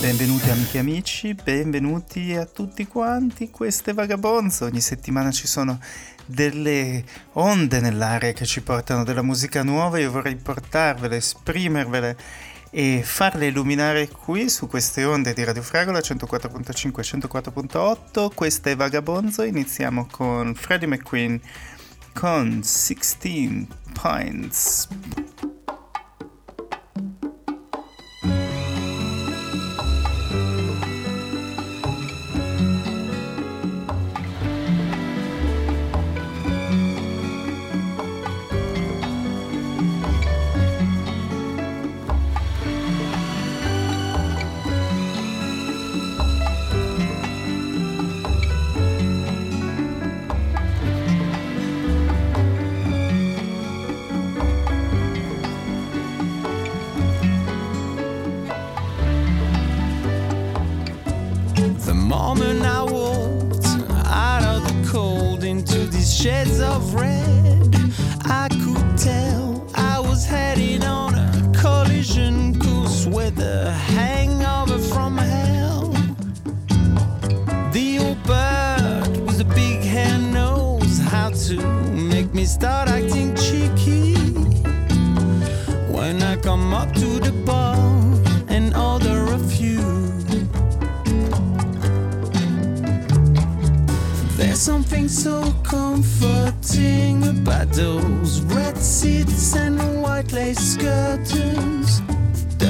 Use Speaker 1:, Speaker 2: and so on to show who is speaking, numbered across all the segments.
Speaker 1: Benvenuti amiche e amici, benvenuti a tutti quanti, queste Vagabonzo. Ogni settimana ci sono delle onde nell'aria che ci portano della musica nuova. Io vorrei portarvele, esprimervele e farle illuminare qui su queste onde di Radio Fragola 104.5 e 104.8. Questa è Vagabonzo. Iniziamo con Freddie McQueen con 16 Pints.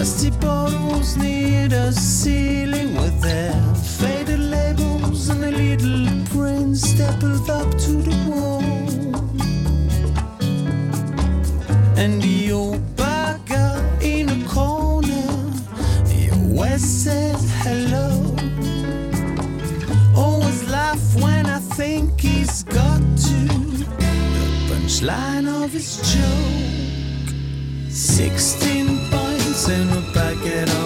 Speaker 2: Dusty bottles near the ceiling with their faded labels and a little print stapled up to the wall. And the old burger in a corner, he always said hello. Always laugh when I think he's got to the punchline of his joke. Sixteen points and a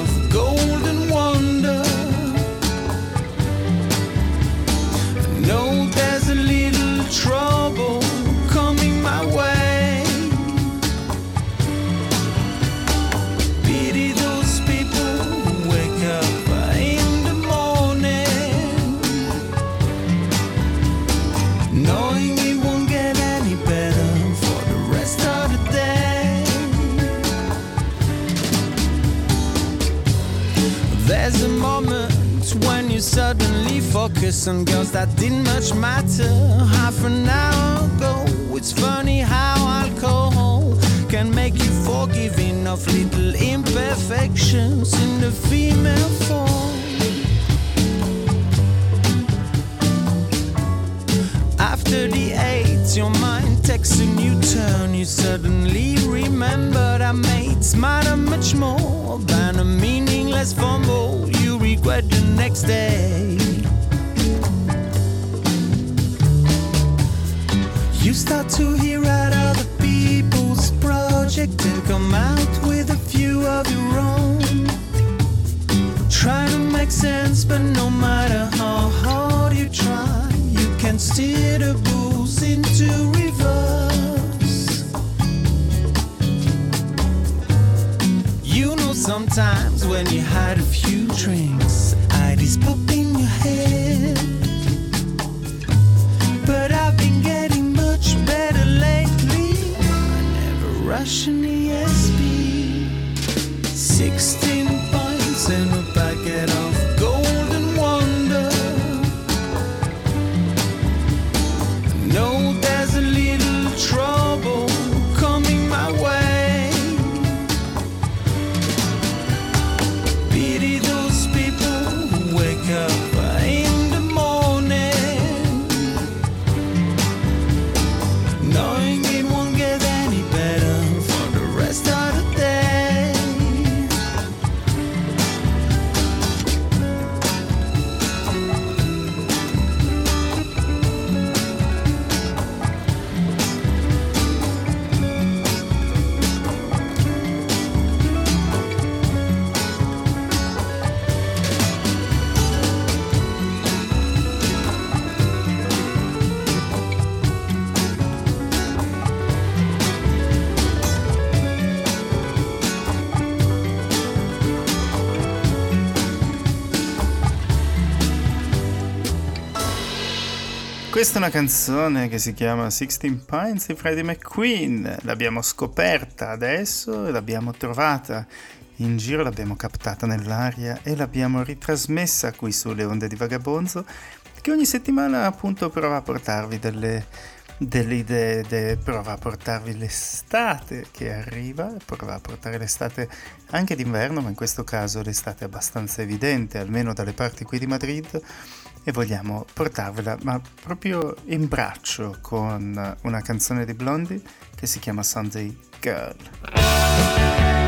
Speaker 2: focus on girls that didn't much matter half an hour ago. It's funny how alcohol can make you forgiving of little imperfections in the female form. After the eight, your mind takes a new turn. You suddenly remember that mates matter much more than a meaningless fumble oh, you regret the next day. Start to hear out other people's project and come out with a few of your own. Trying to make sense, but no matter how hard you try, you can steer the booze into reverse. You know, sometimes when you had a few drinks, ideas pop Russian ESP 60.
Speaker 3: Questa è una canzone che si chiama Sixteen Pines di Freddie McQueen. L'abbiamo scoperta adesso e l'abbiamo trovata in giro, l'abbiamo captata nell'aria e l'abbiamo ritrasmessa qui sulle onde di Vagabonzo che ogni settimana appunto prova a portarvi delle, delle idee, de, prova a portarvi l'estate che arriva, prova a portare l'estate anche d'inverno, ma in questo caso l'estate è abbastanza evidente, almeno dalle parti qui di Madrid e vogliamo portarvela, ma proprio in braccio con una canzone di Blondie che si chiama Sunday Girl.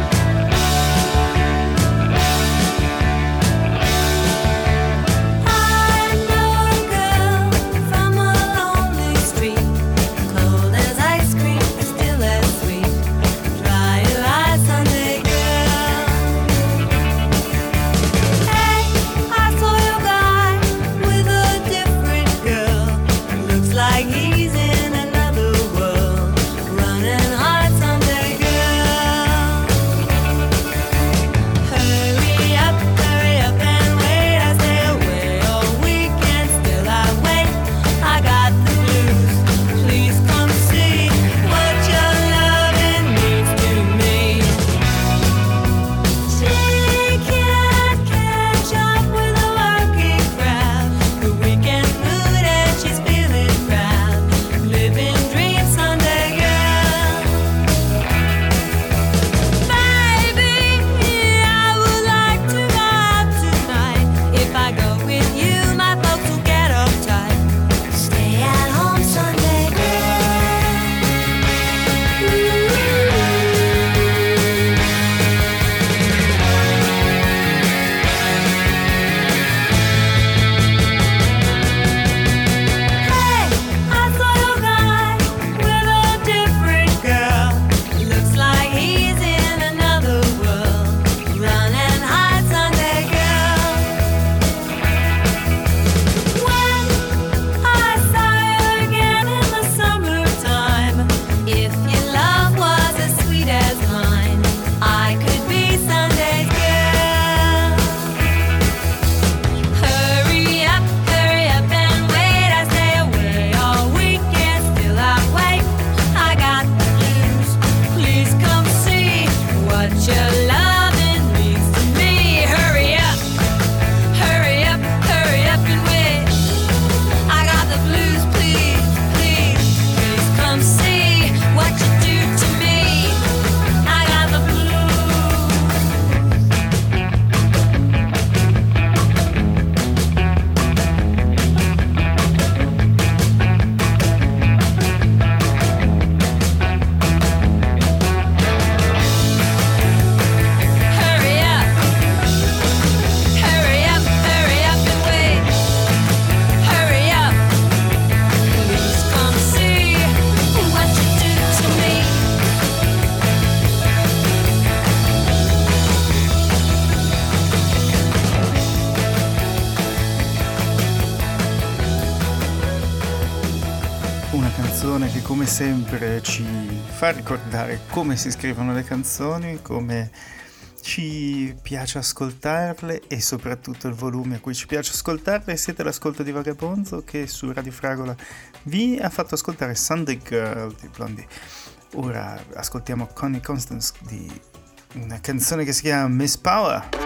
Speaker 3: Fa ricordare come si scrivono le canzoni, come ci piace ascoltarle e soprattutto il volume a cui ci piace ascoltarle. Siete all'ascolto di Vagabonzo che su Radio Fragola vi ha fatto ascoltare Sunday Girl di Blondie. Ora ascoltiamo Connie Constance di una canzone che si chiama Miss Power.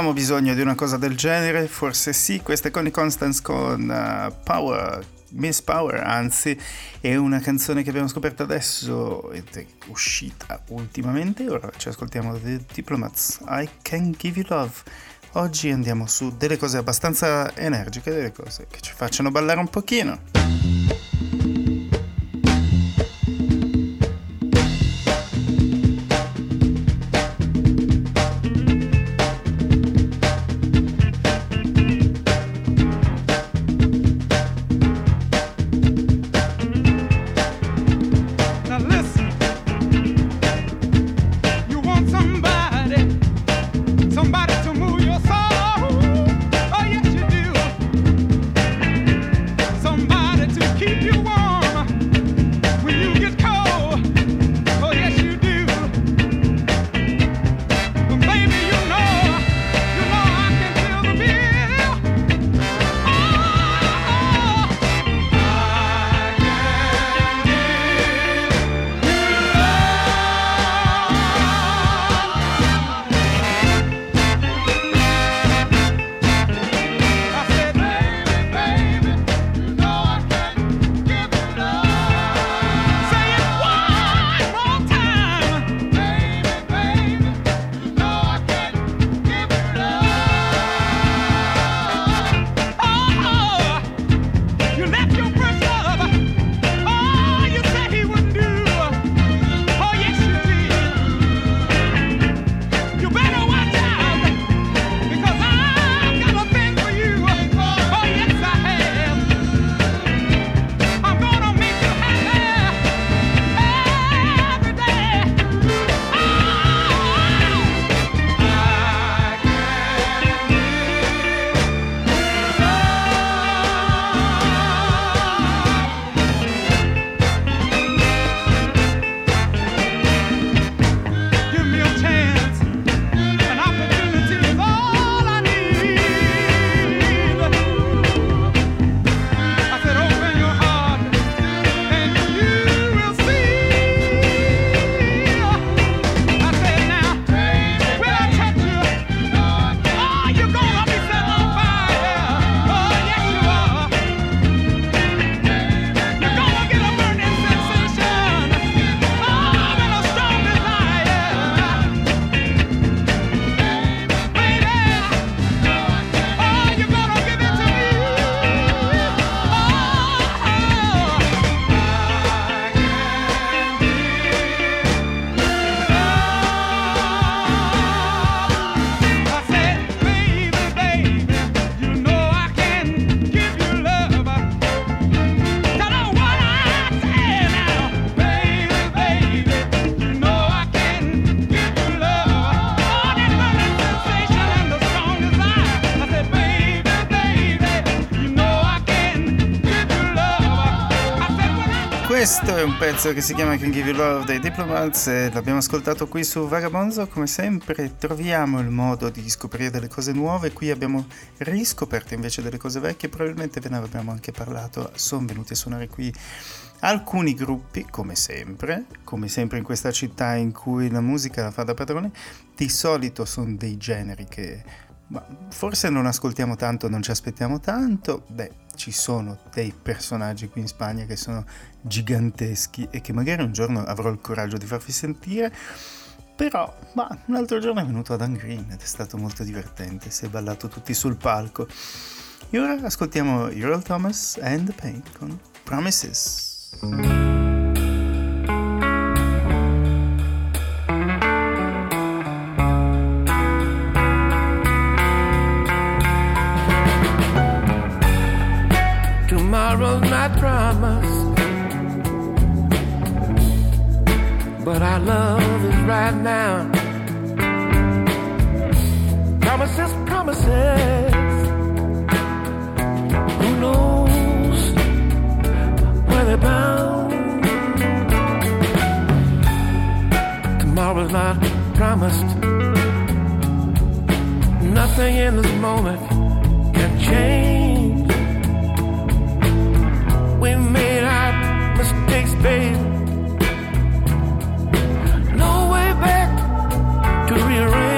Speaker 4: Avevamo bisogno di una cosa del genere? Forse sì, questa è Connie Constance con uh, Power, Miss Power, anzi, è una canzone che abbiamo scoperto adesso ed è uscita ultimamente. Ora ci ascoltiamo The Diplomats, I Can Give You Love. Oggi andiamo su delle cose abbastanza energiche, delle cose che ci facciano ballare un pochino. Questo è un pezzo che si chiama Can Give You Love dei Diplomats l'abbiamo ascoltato qui su Vagabonzo. Come sempre troviamo il modo di scoprire delle cose nuove. Qui abbiamo riscoperto invece delle cose vecchie. Probabilmente ve ne abbiamo anche parlato. Sono venuti a suonare qui alcuni gruppi, come sempre, come sempre in questa città in cui la musica la fa da padrone. Di solito sono dei generi che ma forse non ascoltiamo tanto, non ci aspettiamo tanto. Beh, ci sono dei personaggi qui in Spagna che sono giganteschi e che magari un giorno avrò il coraggio di farvi sentire. Però, ma un altro giorno è venuto Adam Green ed è stato molto divertente, si è ballato tutti sul palco. E ora ascoltiamo Earl Thomas and the Pain con Promises.
Speaker 5: But our love is right now. Promises, promises. Who knows where they're bound? Tomorrow's not promised. Nothing in this moment can change. mistakes, babe. No way back to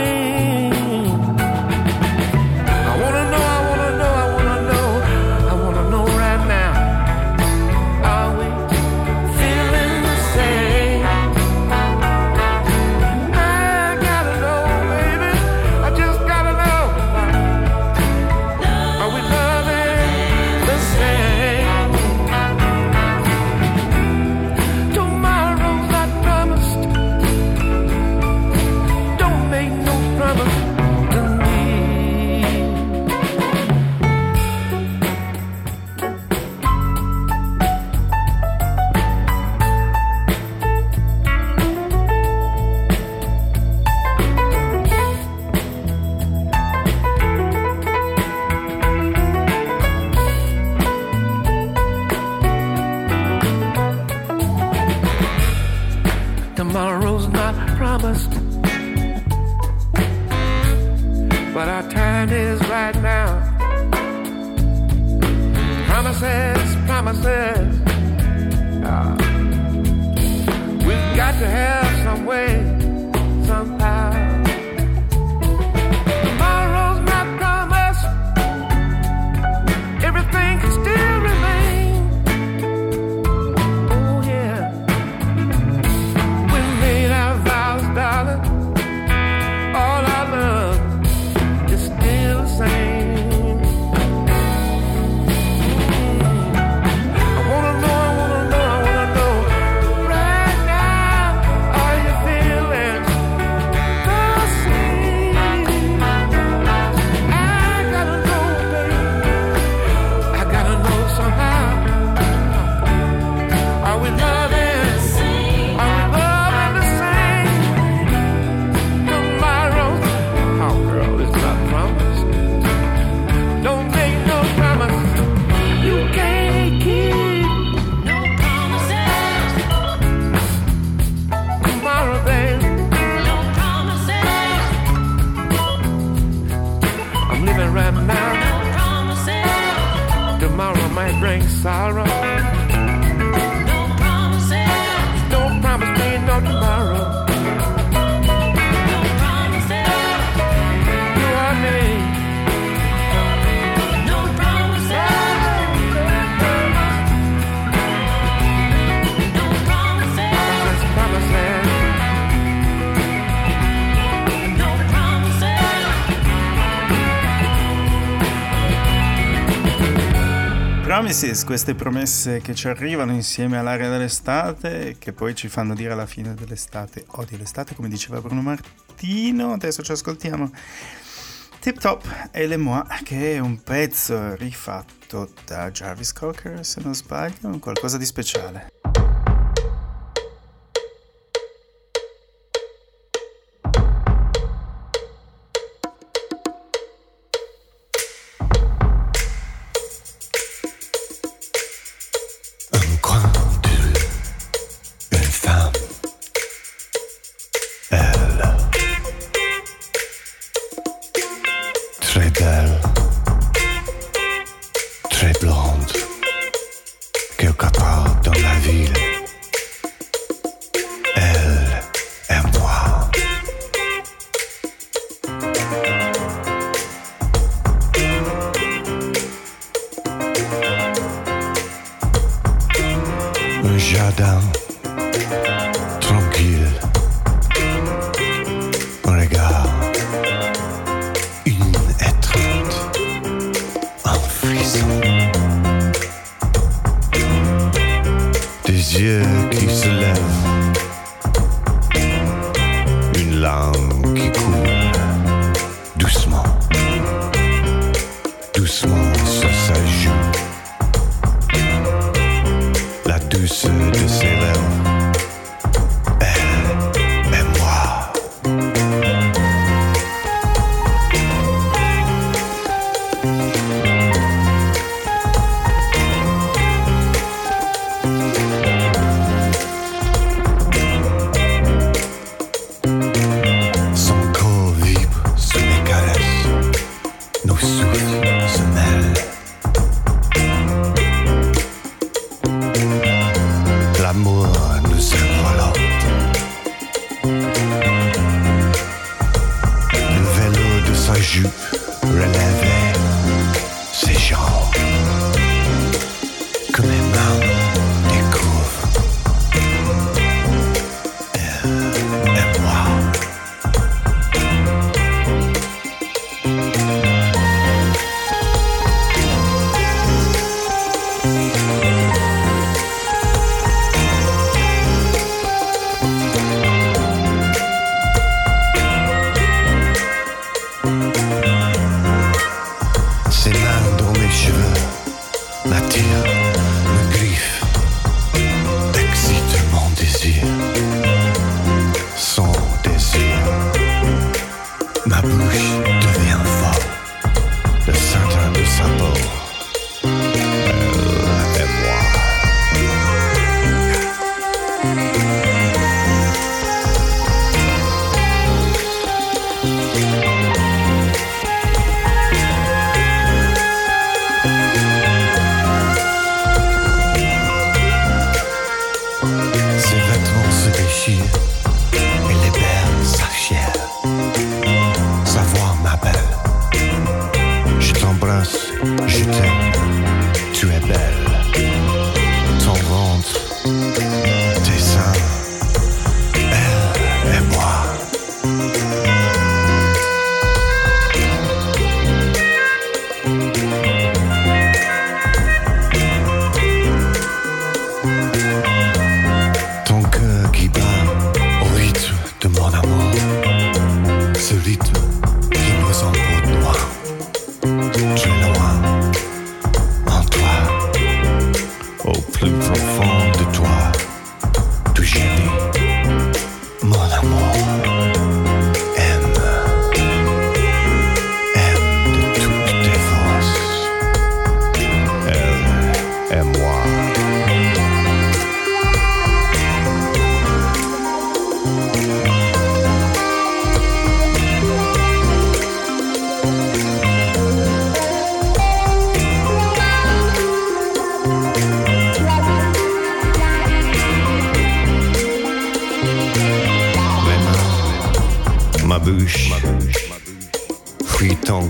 Speaker 1: Promises,
Speaker 6: queste promesse che ci arrivano insieme all'aria dell'estate, che poi ci fanno dire alla fine dell'estate, odio l'estate, come diceva Bruno Martino. Adesso ci ascoltiamo Tip Top e Le Moi, che è un pezzo rifatto da Jarvis Cocker, se non sbaglio, qualcosa di speciale.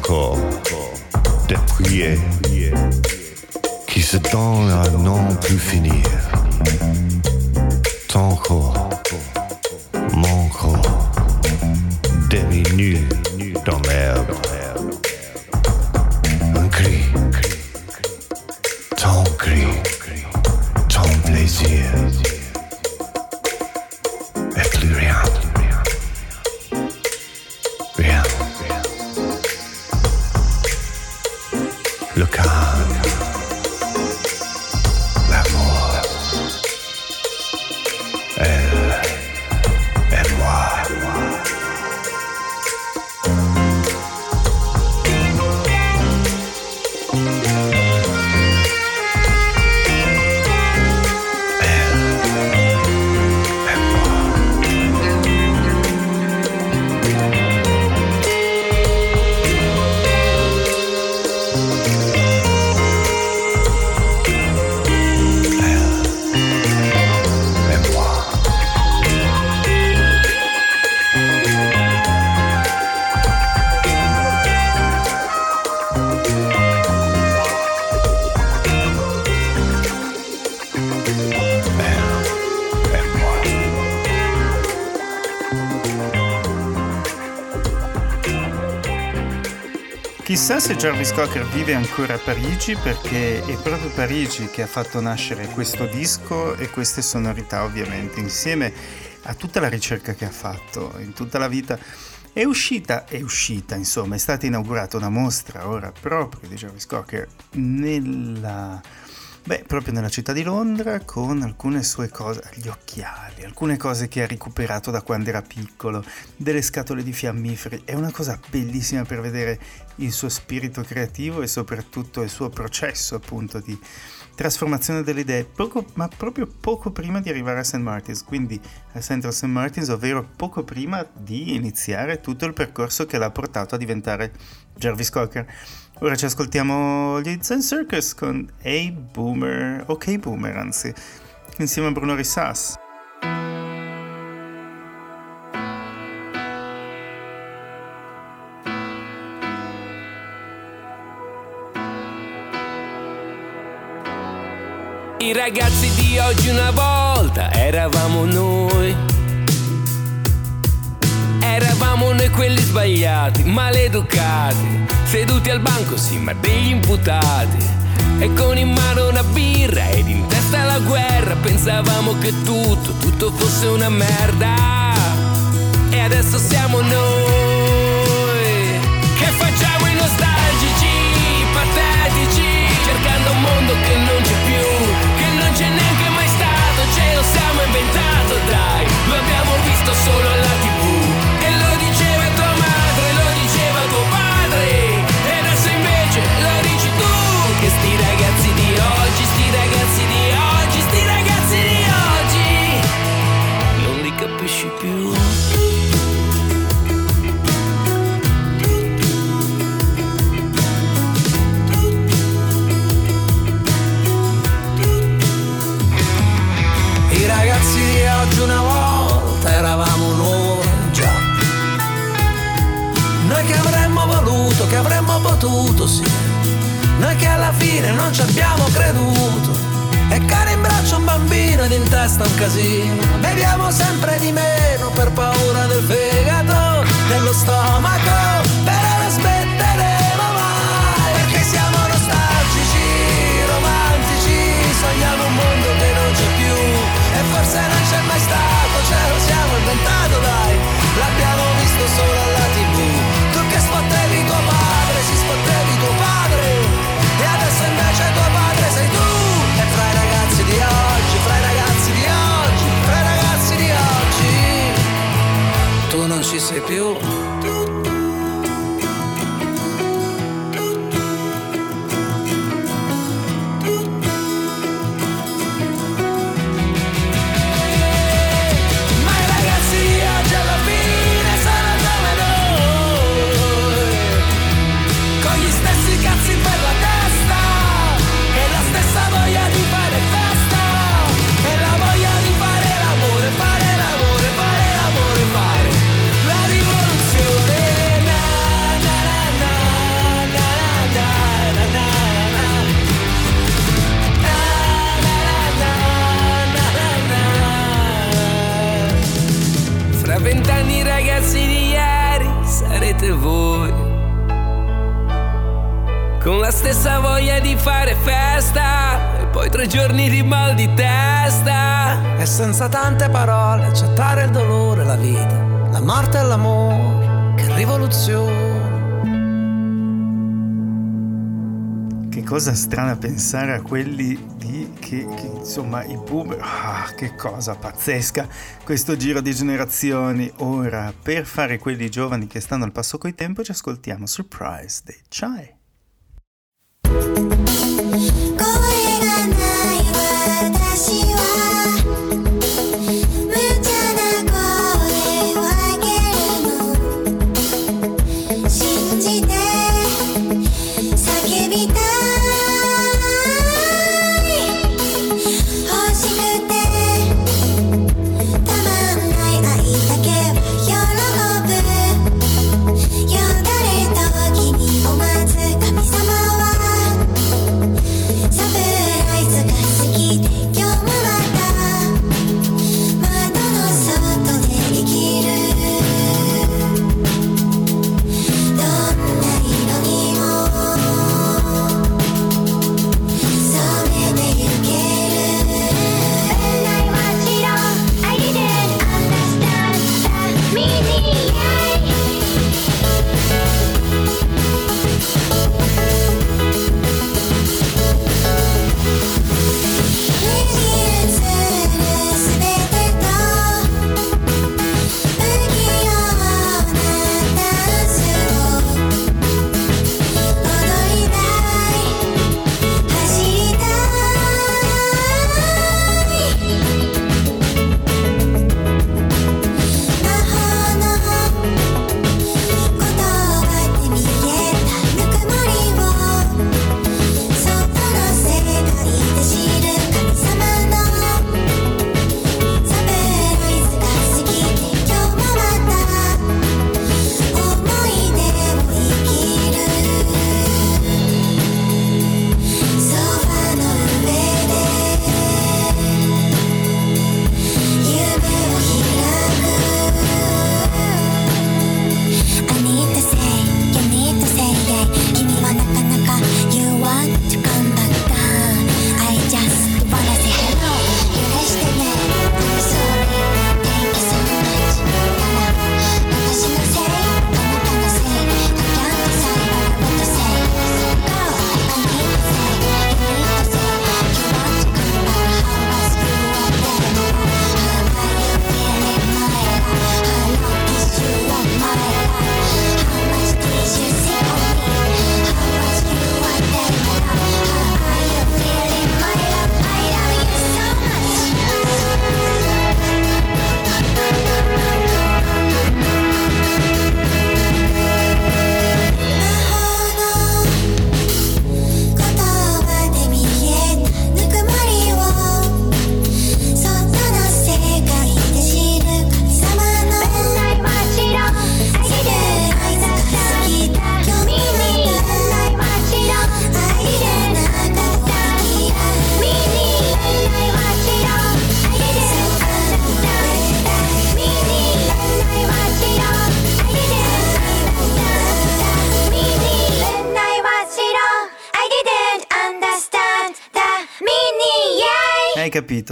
Speaker 6: encore des prières qui se donnent à non plus finir. Tant encore.
Speaker 1: Chissà se Jarvis Cocker vive ancora a Parigi perché è proprio Parigi che ha fatto nascere questo disco e queste sonorità ovviamente insieme a tutta la ricerca che ha fatto in tutta la vita. È uscita, è uscita insomma, è stata inaugurata una mostra ora proprio di Jarvis Cocker nella Beh, proprio nella città di Londra con alcune sue cose, gli occhiali, alcune cose che ha recuperato da quando era piccolo, delle scatole di fiammiferi, è una cosa bellissima per vedere il suo spirito creativo e soprattutto il suo processo appunto di trasformazione delle idee, poco- ma proprio poco prima di arrivare a St. Martin's, quindi a Central St. Martin's, ovvero poco prima di iniziare tutto il percorso che l'ha portato a diventare Jarvis Cocker. Ora ci ascoltiamo gli Zen Circus con A Boomer, ok Boomer anzi, insieme a Bruno Rissas.
Speaker 7: I ragazzi di oggi una volta eravamo noi. Eravamo noi quelli sbagliati, maleducati, seduti al banco, sì, ma degli imputati. E con in mano una birra ed in testa la guerra, pensavamo che tutto, tutto fosse una merda. E adesso siamo noi che facciamo i nostalgici, patetici, cercando un mondo che non c'è più, che non c'è neanche mai stato, ce lo siamo inventato, dai, lo abbiamo visto solo alla
Speaker 8: una volta eravamo noi già. Noi che avremmo voluto, che avremmo potuto, sì. Noi che alla fine non ci abbiamo creduto. E cari in braccio un bambino ed in testa un casino. Beviamo sempre di meno per paura del fegato, dello stomaco. Però non smetteremo mai. Perché siamo nostalgici, ce siamo inventato, dai. L'abbiamo visto solo alla tv. Tu che spottevi tuo padre, si spottevi tuo padre. E adesso invece tuo padre sei tu. E fra i ragazzi di oggi, fra i ragazzi di oggi, fra i ragazzi di oggi. Tu non ci sei più. vent'anni ragazzi di
Speaker 7: ieri sarete voi. Con la stessa voglia di fare festa e poi tre giorni di mal di testa.
Speaker 8: E senza tante parole accettare il dolore, la vita, la morte e l'amore. Che rivoluzione.
Speaker 9: Che cosa strana pensare a quelli di che, che insomma i boomer, ah, che cosa pazzesca questo giro di generazioni. Ora, per fare quelli giovani che stanno al passo coi tempo, ci ascoltiamo Surprise dei Chai.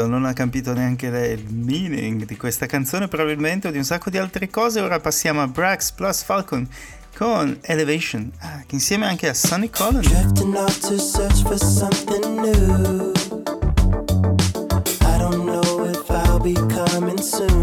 Speaker 9: capito, non ha capito neanche le, il meaning di questa canzone, probabilmente o di un sacco di altre cose. Ora passiamo a Brax plus Falcon con Elevation, ah, insieme anche a Sonny Colin.
Speaker 2: Drifting out to search for something new. I don't know if I'll be coming soon.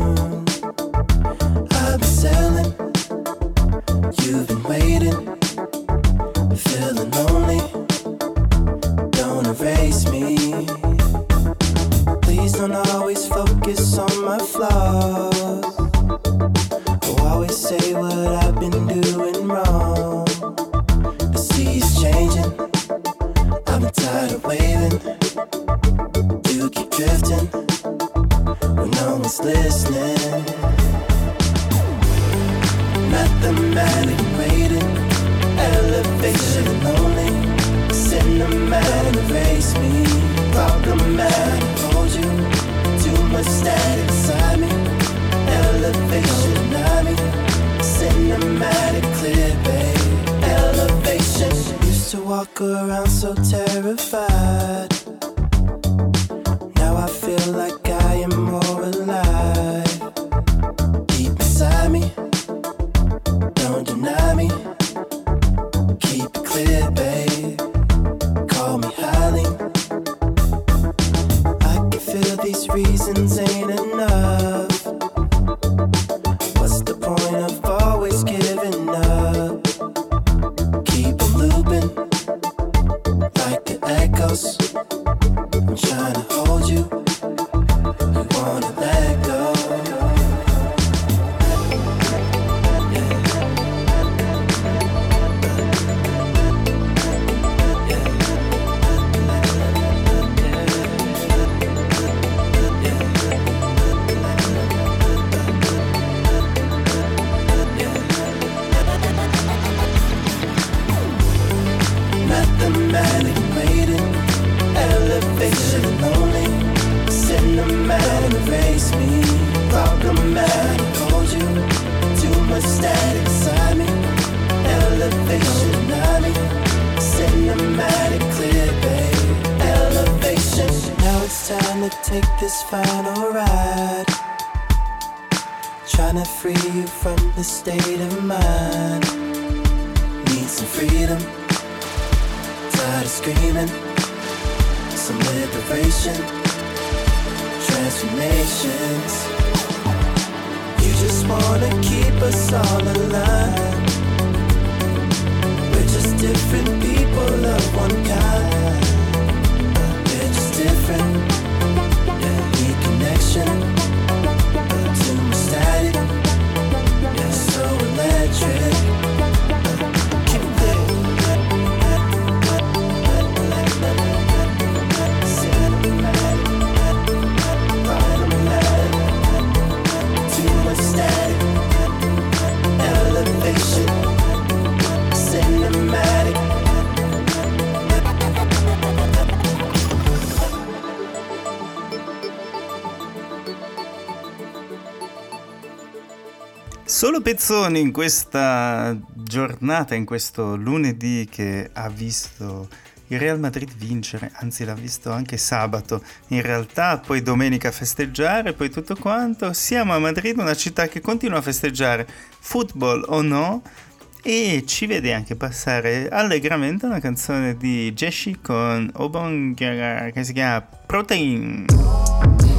Speaker 2: To take this final ride. Trying to free you from the state of mind. Need some freedom tired of screaming. Some liberation, transformations. You just wanna keep us all aligned. We're just different people of one kind. We're just different connection to static. It's so electric.
Speaker 1: Solo pezzoni in questa giornata, in questo lunedì che ha visto il Real Madrid vincere, anzi l'ha visto anche sabato in realtà, poi domenica festeggiare, poi tutto quanto. Siamo a Madrid, una città che continua a festeggiare, football o no, e ci vede anche passare allegramente una canzone di Jessie con Obon che si chiama Protein.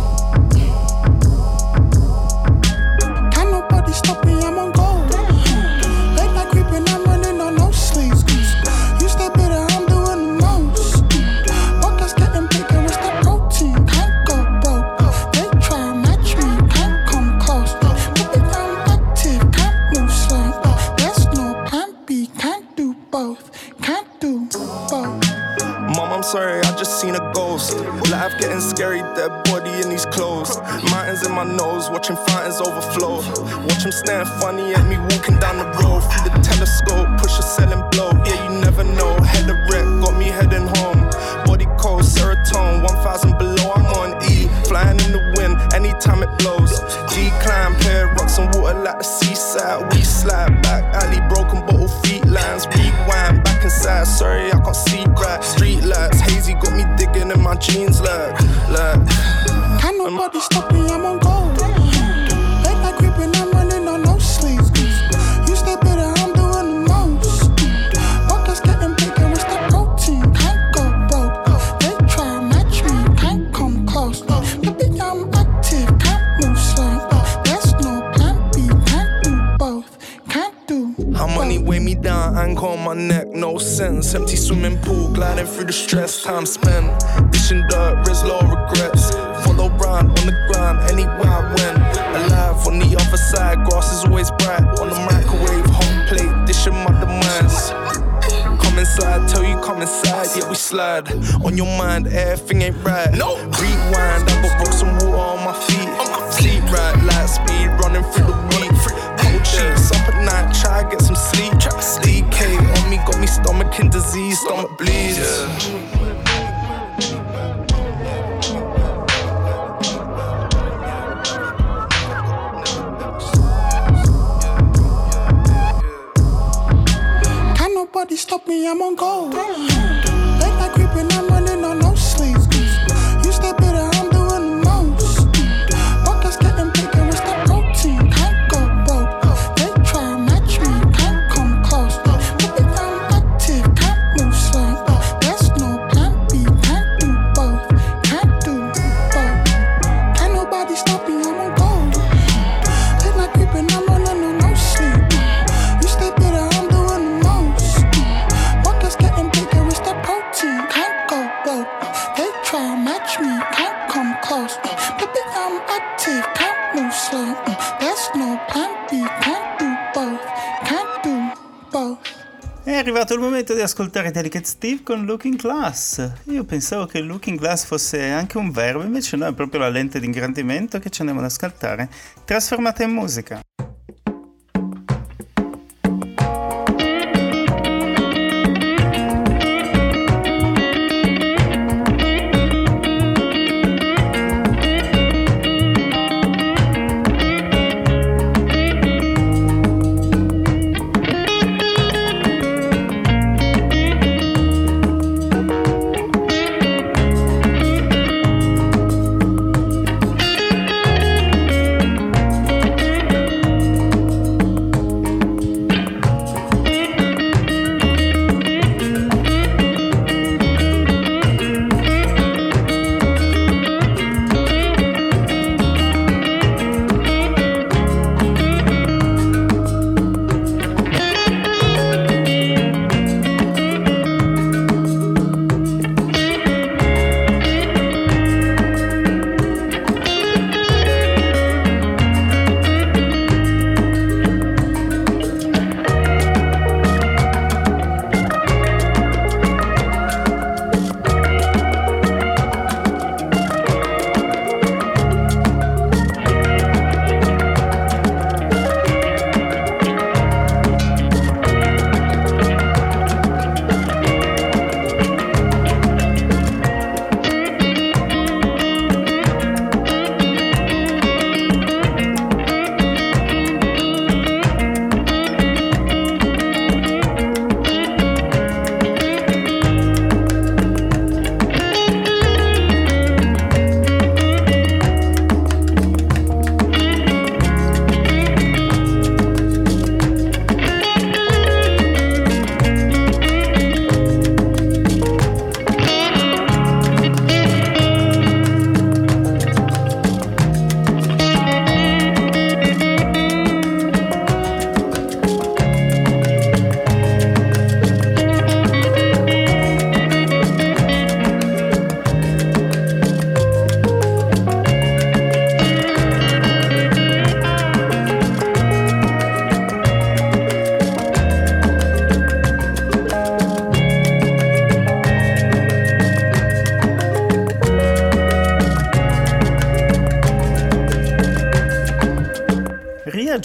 Speaker 10: Getting
Speaker 11: scary, dead body in these clothes. Mountains in my nose, watching fountains overflow. Watch him staring funny at me walking down the road. Through the telescope, push a selling blow. Yeah, you never know. Head a wreck, got me heading home. Body cold, serotonin, 1000 below, I'm on E. Flying in the wind, anytime it blows. Decline, pair rocks and water like the seaside. We slide back, alley, broken bottle feet lines. Rewind, back inside, sorry, I can't see swimming pool, gliding through the stress, time spent. Dishing dirt, low regrets. Follow round on the ground, anywhere I went. Alive on the other side, grass is always bright. On the microwave, hot plate, dishing my demands. Come inside, tell you come inside, yeah we slide. On your mind, everything Z, stomach bleeds.
Speaker 10: Yeah. nobody stop me, I'm on go.
Speaker 1: Arrivato il momento di ascoltare Delicate Steve con Looking Glass. Io pensavo che Looking Glass fosse anche un verbo, invece no, è proprio la lente di ingrandimento che ci andiamo ad ascoltare, trasformata in musica.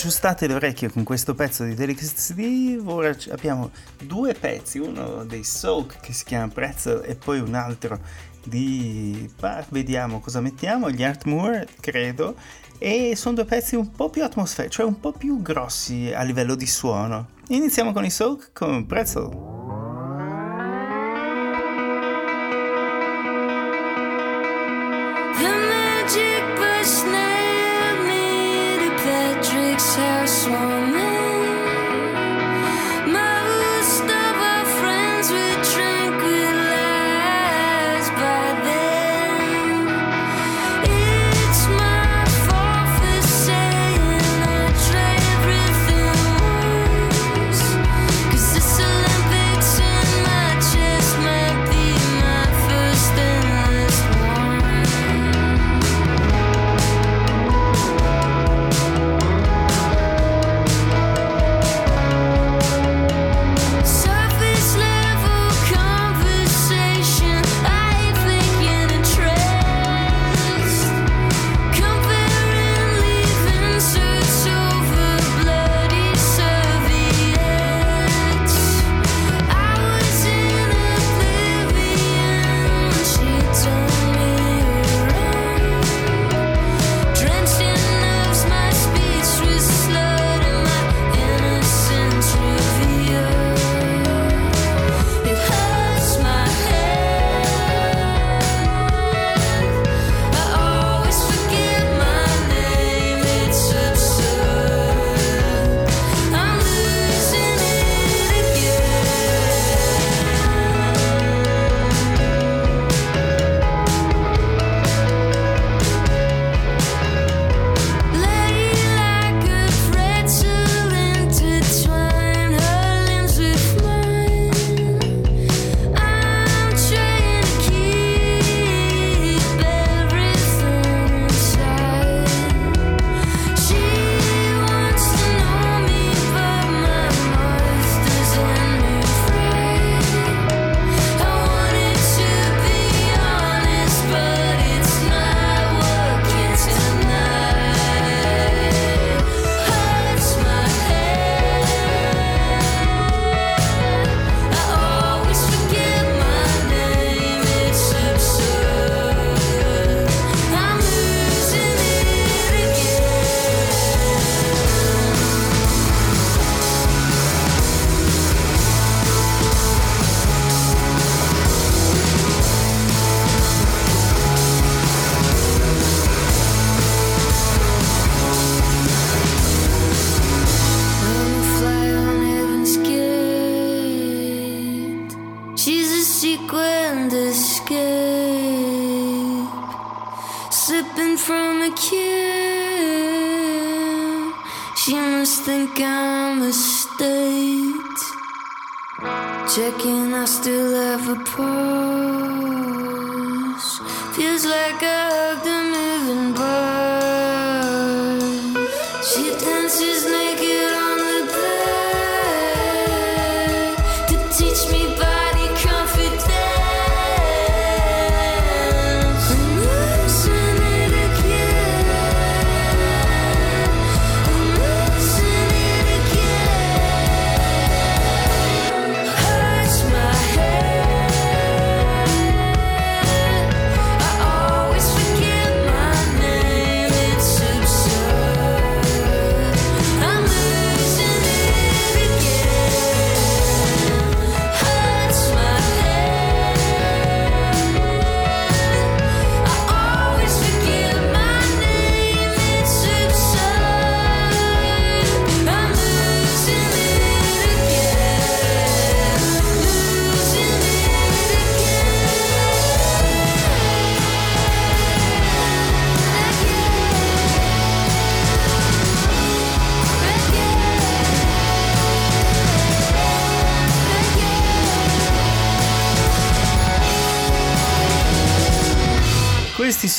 Speaker 1: Riaggiustate le orecchie con questo pezzo di Delicate Steve, ora abbiamo due pezzi, uno dei Soak che si chiama Pretzel e poi un altro di... bah, vediamo cosa mettiamo, gli Art Moore credo, e sono due pezzi un po' più atmosferici, cioè un po' più grossi a livello di suono. Iniziamo con i Soak con Pretzel.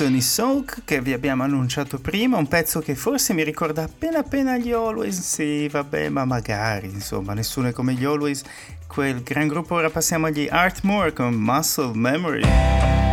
Speaker 12: canzoni Soak che vi abbiamo annunciato prima, un pezzo che forse mi ricorda appena appena gli Always, sì vabbè ma magari insomma nessuno è come gli Always, quel gran gruppo ora passiamo agli Art Moore con Muscle Memory.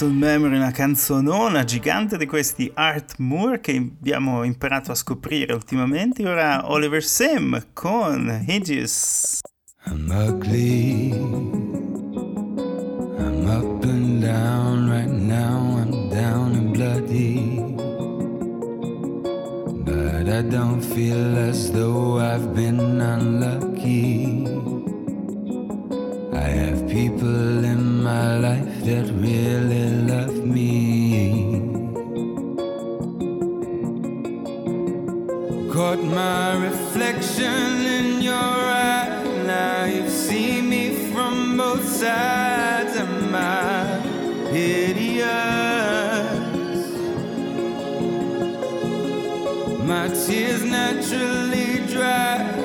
Speaker 1: Muscle Memory, una canzonona gigante di questi Art Moore che abbiamo imparato a scoprire ultimamente. Ora Oliver Sim con Hideous.
Speaker 13: I'm ugly. I'm up and down right now. I'm down and bloody. But I don't feel as though I've been unlucky. I have people in my life that really love me. Caught my reflection in your eye. Now you see me from both sides. Am I hideous? My tears naturally dry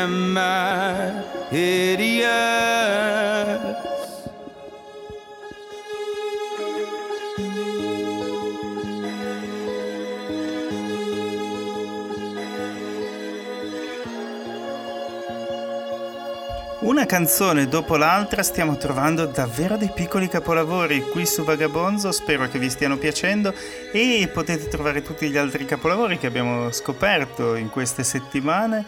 Speaker 13: Am I hideous?
Speaker 1: Una canzone dopo l'altra stiamo trovando davvero dei piccoli capolavori qui su Vagabonzo, spero che vi stiano piacendo e potete trovare tutti gli altri capolavori che abbiamo scoperto in queste settimane.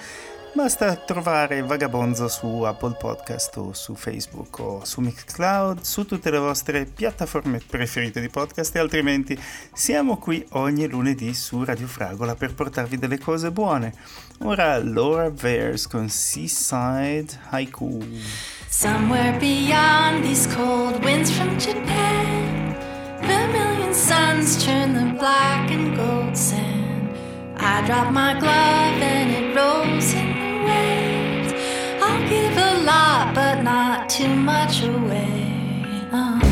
Speaker 1: Basta trovare Vagabonzo su Apple Podcast o su Facebook o su Mixcloud, su tutte le vostre piattaforme preferite di podcast e altrimenti siamo qui ogni lunedì su Radio Fragola per portarvi delle cose buone. Ora Laura Vers con Seaside Haiku.
Speaker 14: Somewhere beyond these cold winds from Japan, vermilion suns turn the black and gold sand. I drop my glove and it rolls in waves. I'll give a lot, but not too much away. Uh.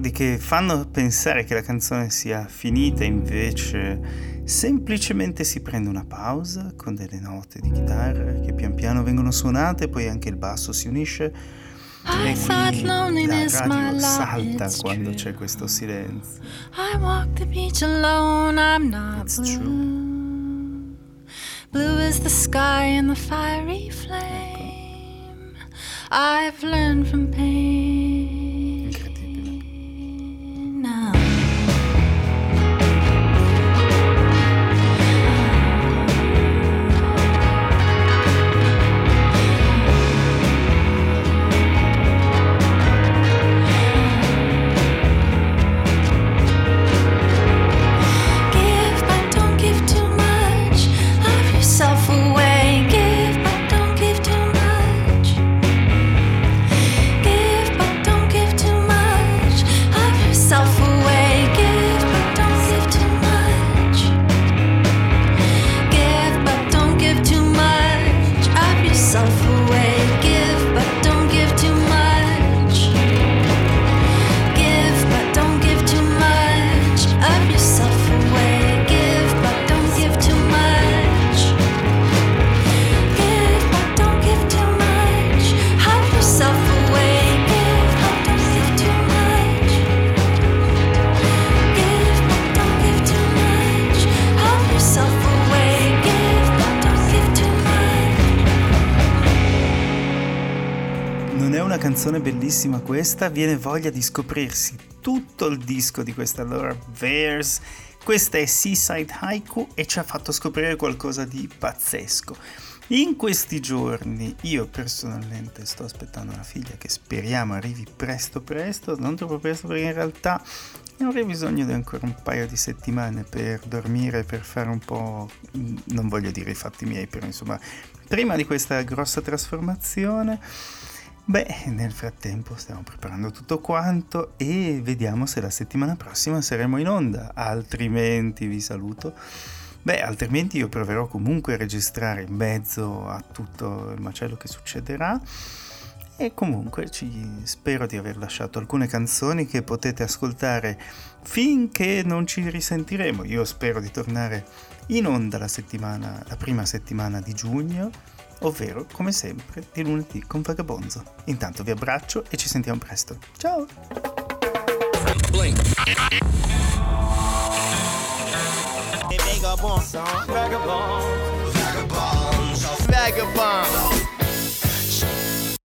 Speaker 1: Accordi che fanno pensare che la canzone sia finita, invece semplicemente si prende una pausa con delle note di chitarra che pian piano vengono suonate, poi anche il basso si unisce e quindi la radio salta quando c'è questo silenzio.
Speaker 14: I walk the beach alone, I'm not
Speaker 1: It's
Speaker 14: blue.
Speaker 1: true.
Speaker 14: Blue is the sky and the fiery flame. I've learned from pain.
Speaker 1: Canzone bellissima questa, viene voglia di scoprirsi tutto il disco di questa Laura Veers. Questa è Seaside Haiku e ci ha fatto scoprire qualcosa di pazzesco. In questi giorni io personalmente sto aspettando una figlia che speriamo arrivi presto presto, non troppo presto perché in realtà avrei bisogno di ancora un paio di settimane per dormire, per fare un po', non voglio dire i fatti miei, però insomma, prima di questa grossa trasformazione Beh, nel frattempo stiamo preparando tutto quanto e vediamo se la settimana prossima saremo in onda, altrimenti vi saluto. Beh, altrimenti io proverò comunque a registrare in mezzo a tutto il macello che succederà e comunque ci spero di aver lasciato alcune canzoni che potete ascoltare finché non ci risentiremo. Io spero di tornare in onda la la prima settimana di giugno ovvero come sempre di lunedì con Vagabonzo. Intanto vi abbraccio e ci sentiamo presto. Ciao!
Speaker 15: Vagabond.